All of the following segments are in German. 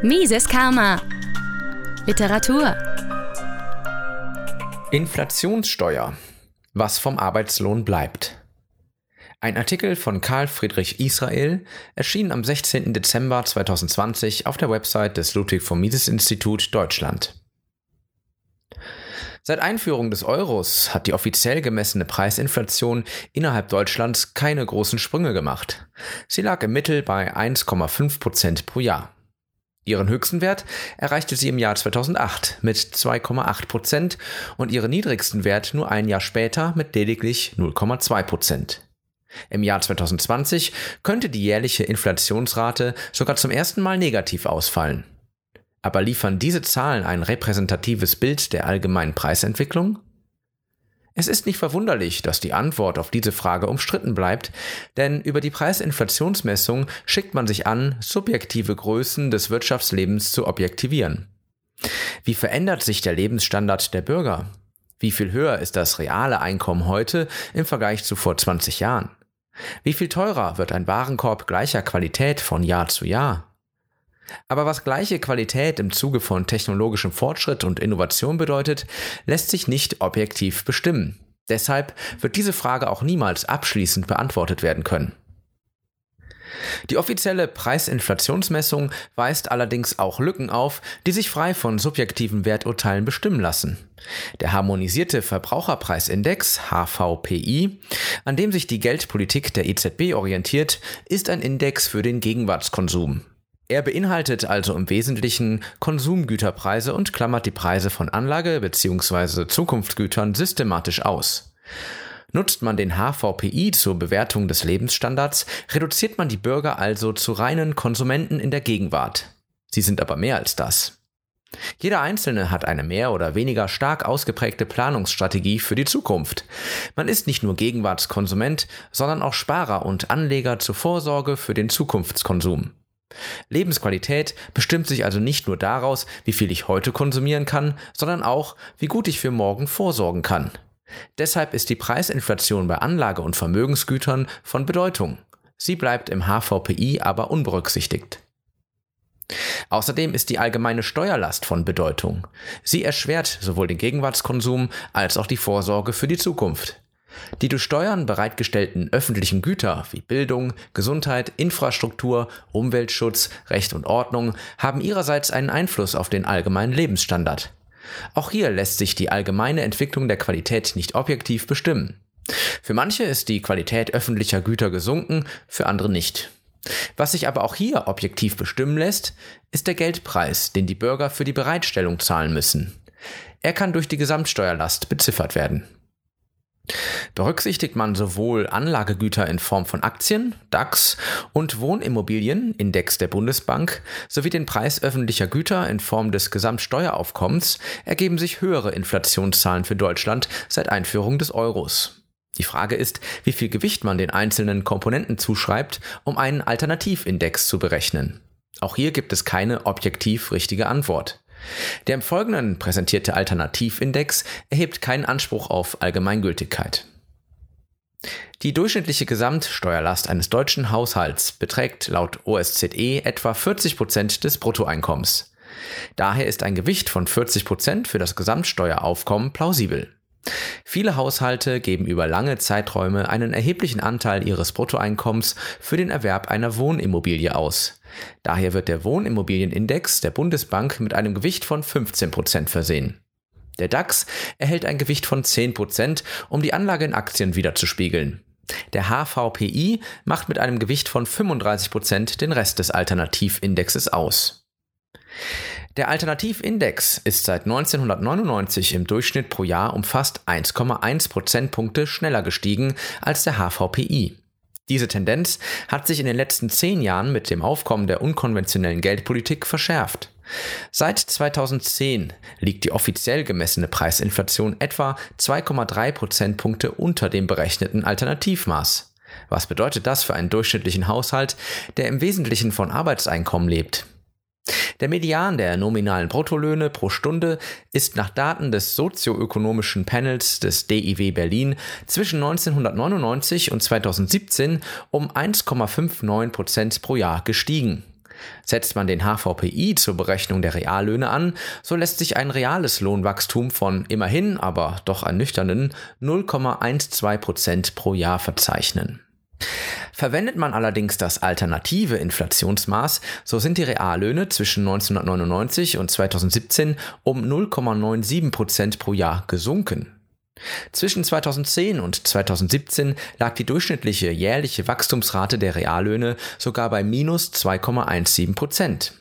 Mises Karma. Literatur. Inflationssteuer. Was vom Arbeitslohn bleibt. Ein Artikel von Karl Friedrich Israel erschien am 16. Dezember 2020 auf der Website des Ludwig von Mises Institut Deutschland. Seit Einführung des Euros hat die offiziell gemessene Preisinflation innerhalb Deutschlands keine großen Sprünge gemacht. Sie lag im Mittel bei 1,5 Prozent pro Jahr. Ihren höchsten Wert erreichte sie im Jahr 2008 mit 2,8 Prozent und ihren niedrigsten Wert nur ein Jahr später mit lediglich 0,2 Prozent. Im Jahr 2020 könnte die jährliche Inflationsrate sogar zum ersten Mal negativ ausfallen. Aber liefern diese Zahlen ein repräsentatives Bild der allgemeinen Preisentwicklung? Es ist nicht verwunderlich, dass die Antwort auf diese Frage umstritten bleibt, denn über die Preisinflationsmessung schickt man sich an, subjektive Größen des Wirtschaftslebens zu objektivieren. Wie verändert sich der Lebensstandard der Bürger? Wie viel höher ist das reale Einkommen heute im Vergleich zu vor 20 Jahren? Wie viel teurer wird ein Warenkorb gleicher Qualität von Jahr zu Jahr? Aber was gleiche Qualität im Zuge von technologischem Fortschritt und Innovation bedeutet, lässt sich nicht objektiv bestimmen. Deshalb wird diese Frage auch niemals abschließend beantwortet werden können. Die offizielle Preisinflationsmessung weist allerdings auch Lücken auf, die sich frei von subjektiven Werturteilen bestimmen lassen. Der harmonisierte Verbraucherpreisindex HVPI, an dem sich die Geldpolitik der EZB orientiert, ist ein Index für den Gegenwartskonsum. Er beinhaltet also im Wesentlichen Konsumgüterpreise und klammert die Preise von Anlage- bzw. Zukunftsgütern systematisch aus. Nutzt man den HVPI zur Bewertung des Lebensstandards, reduziert man die Bürger also zu reinen Konsumenten in der Gegenwart. Sie sind aber mehr als das. Jeder Einzelne hat eine mehr oder weniger stark ausgeprägte Planungsstrategie für die Zukunft. Man ist nicht nur Gegenwartskonsument, sondern auch Sparer und Anleger zur Vorsorge für den Zukunftskonsum. Lebensqualität bestimmt sich also nicht nur daraus, wie viel ich heute konsumieren kann, sondern auch, wie gut ich für morgen vorsorgen kann. Deshalb ist die Preisinflation bei Anlage- und Vermögensgütern von Bedeutung. Sie bleibt im HVPI aber unberücksichtigt. Außerdem ist die allgemeine Steuerlast von Bedeutung. Sie erschwert sowohl den Gegenwartskonsum als auch die Vorsorge für die Zukunft. Die durch Steuern bereitgestellten öffentlichen Güter wie Bildung, Gesundheit, Infrastruktur, Umweltschutz, Recht und Ordnung haben ihrerseits einen Einfluss auf den allgemeinen Lebensstandard. Auch hier lässt sich die allgemeine Entwicklung der Qualität nicht objektiv bestimmen. Für manche ist die Qualität öffentlicher Güter gesunken, für andere nicht. Was sich aber auch hier objektiv bestimmen lässt, ist der Geldpreis, den die Bürger für die Bereitstellung zahlen müssen. Er kann durch die Gesamtsteuerlast beziffert werden. Berücksichtigt man sowohl Anlagegüter in Form von Aktien, DAX und Wohnimmobilien, Index der Bundesbank, sowie den Preis öffentlicher Güter in Form des Gesamtsteueraufkommens, ergeben sich höhere Inflationszahlen für Deutschland seit Einführung des Euros. Die Frage ist, wie viel Gewicht man den einzelnen Komponenten zuschreibt, um einen Alternativindex zu berechnen. Auch hier gibt es keine objektiv richtige Antwort. Der im Folgenden präsentierte Alternativindex erhebt keinen Anspruch auf Allgemeingültigkeit. Die durchschnittliche Gesamtsteuerlast eines deutschen Haushalts beträgt laut OSZE etwa 40 Prozent des Bruttoeinkommens. Daher ist ein Gewicht von 40 Prozent für das Gesamtsteueraufkommen plausibel. Viele Haushalte geben über lange Zeiträume einen erheblichen Anteil ihres Bruttoeinkommens für den Erwerb einer Wohnimmobilie aus. Daher wird der Wohnimmobilienindex der Bundesbank mit einem Gewicht von 15 Prozent versehen. Der DAX erhält ein Gewicht von 10 Prozent, um die Anlage in Aktien wiederzuspiegeln. Der HVPI macht mit einem Gewicht von 35 Prozent den Rest des Alternativindexes aus. Der Alternativindex ist seit 1999 im Durchschnitt pro Jahr um fast 1,1 Prozentpunkte schneller gestiegen als der HVPI. Diese Tendenz hat sich in den letzten zehn Jahren mit dem Aufkommen der unkonventionellen Geldpolitik verschärft. Seit 2010 liegt die offiziell gemessene Preisinflation etwa 2,3 Prozentpunkte unter dem berechneten Alternativmaß. Was bedeutet das für einen durchschnittlichen Haushalt, der im Wesentlichen von Arbeitseinkommen lebt? Der Median der nominalen Bruttolöhne pro Stunde ist nach Daten des sozioökonomischen Panels des DIW Berlin zwischen 1999 und 2017 um 1,59 Prozent pro Jahr gestiegen. Setzt man den HVPI zur Berechnung der Reallöhne an, so lässt sich ein reales Lohnwachstum von immerhin, aber doch ernüchternden 0,12 Prozent pro Jahr verzeichnen. Verwendet man allerdings das alternative Inflationsmaß, so sind die Reallöhne zwischen 1999 und 2017 um 0,97 Prozent pro Jahr gesunken. Zwischen 2010 und 2017 lag die durchschnittliche jährliche Wachstumsrate der Reallöhne sogar bei minus 2,17 Prozent.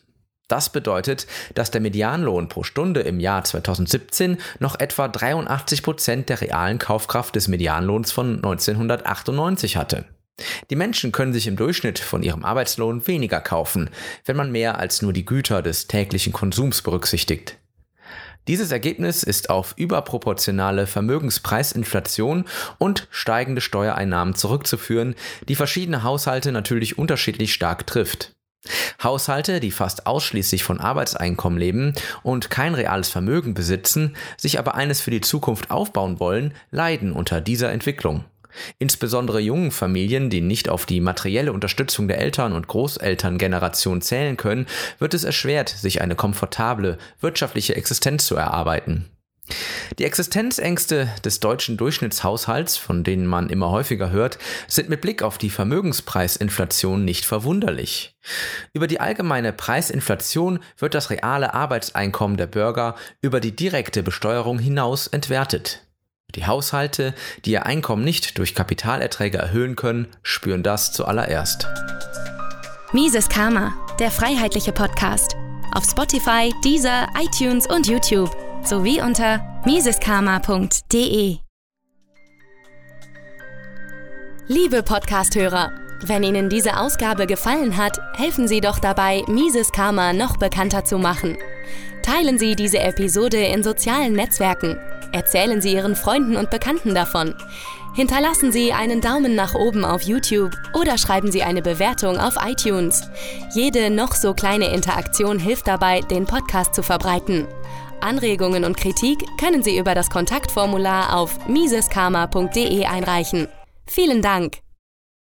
Das bedeutet, dass der Medianlohn pro Stunde im Jahr 2017 noch etwa 83 Prozent der realen Kaufkraft des Medianlohns von 1998 hatte. Die Menschen können sich im Durchschnitt von ihrem Arbeitslohn weniger kaufen, wenn man mehr als nur die Güter des täglichen Konsums berücksichtigt. Dieses Ergebnis ist auf überproportionale Vermögenspreisinflation und steigende Steuereinnahmen zurückzuführen, die verschiedene Haushalte natürlich unterschiedlich stark trifft. Haushalte, die fast ausschließlich von Arbeitseinkommen leben und kein reales Vermögen besitzen, sich aber eines für die Zukunft aufbauen wollen, leiden unter dieser Entwicklung. Insbesondere jungen Familien, die nicht auf die materielle Unterstützung der Eltern- und Großelterngeneration zählen können, wird es erschwert, sich eine komfortable wirtschaftliche Existenz zu erarbeiten. Die Existenzängste des deutschen Durchschnittshaushalts, von denen man immer häufiger hört, sind mit Blick auf die Vermögenspreisinflation nicht verwunderlich. Über die allgemeine Preisinflation wird das reale Arbeitseinkommen der Bürger über die direkte Besteuerung hinaus entwertet. Die Haushalte, die ihr Einkommen nicht durch Kapitalerträge erhöhen können, spüren das zuallererst. Mises Karma, der freiheitliche Podcast. Auf Spotify, Deezer, iTunes und YouTube sowie unter miseskarma.de. Liebe Podcasthörer, wenn Ihnen diese Ausgabe gefallen hat, helfen Sie doch dabei, Mises Karma noch bekannter zu machen. Teilen Sie diese Episode in sozialen Netzwerken Erzählen Sie Ihren Freunden und Bekannten davon. Hinterlassen Sie einen Daumen nach oben auf YouTube oder schreiben Sie eine Bewertung auf iTunes. Jede noch so kleine Interaktion hilft dabei, den Podcast zu verbreiten. Anregungen und Kritik können Sie über das Kontaktformular auf miseskarma.de einreichen. Vielen Dank!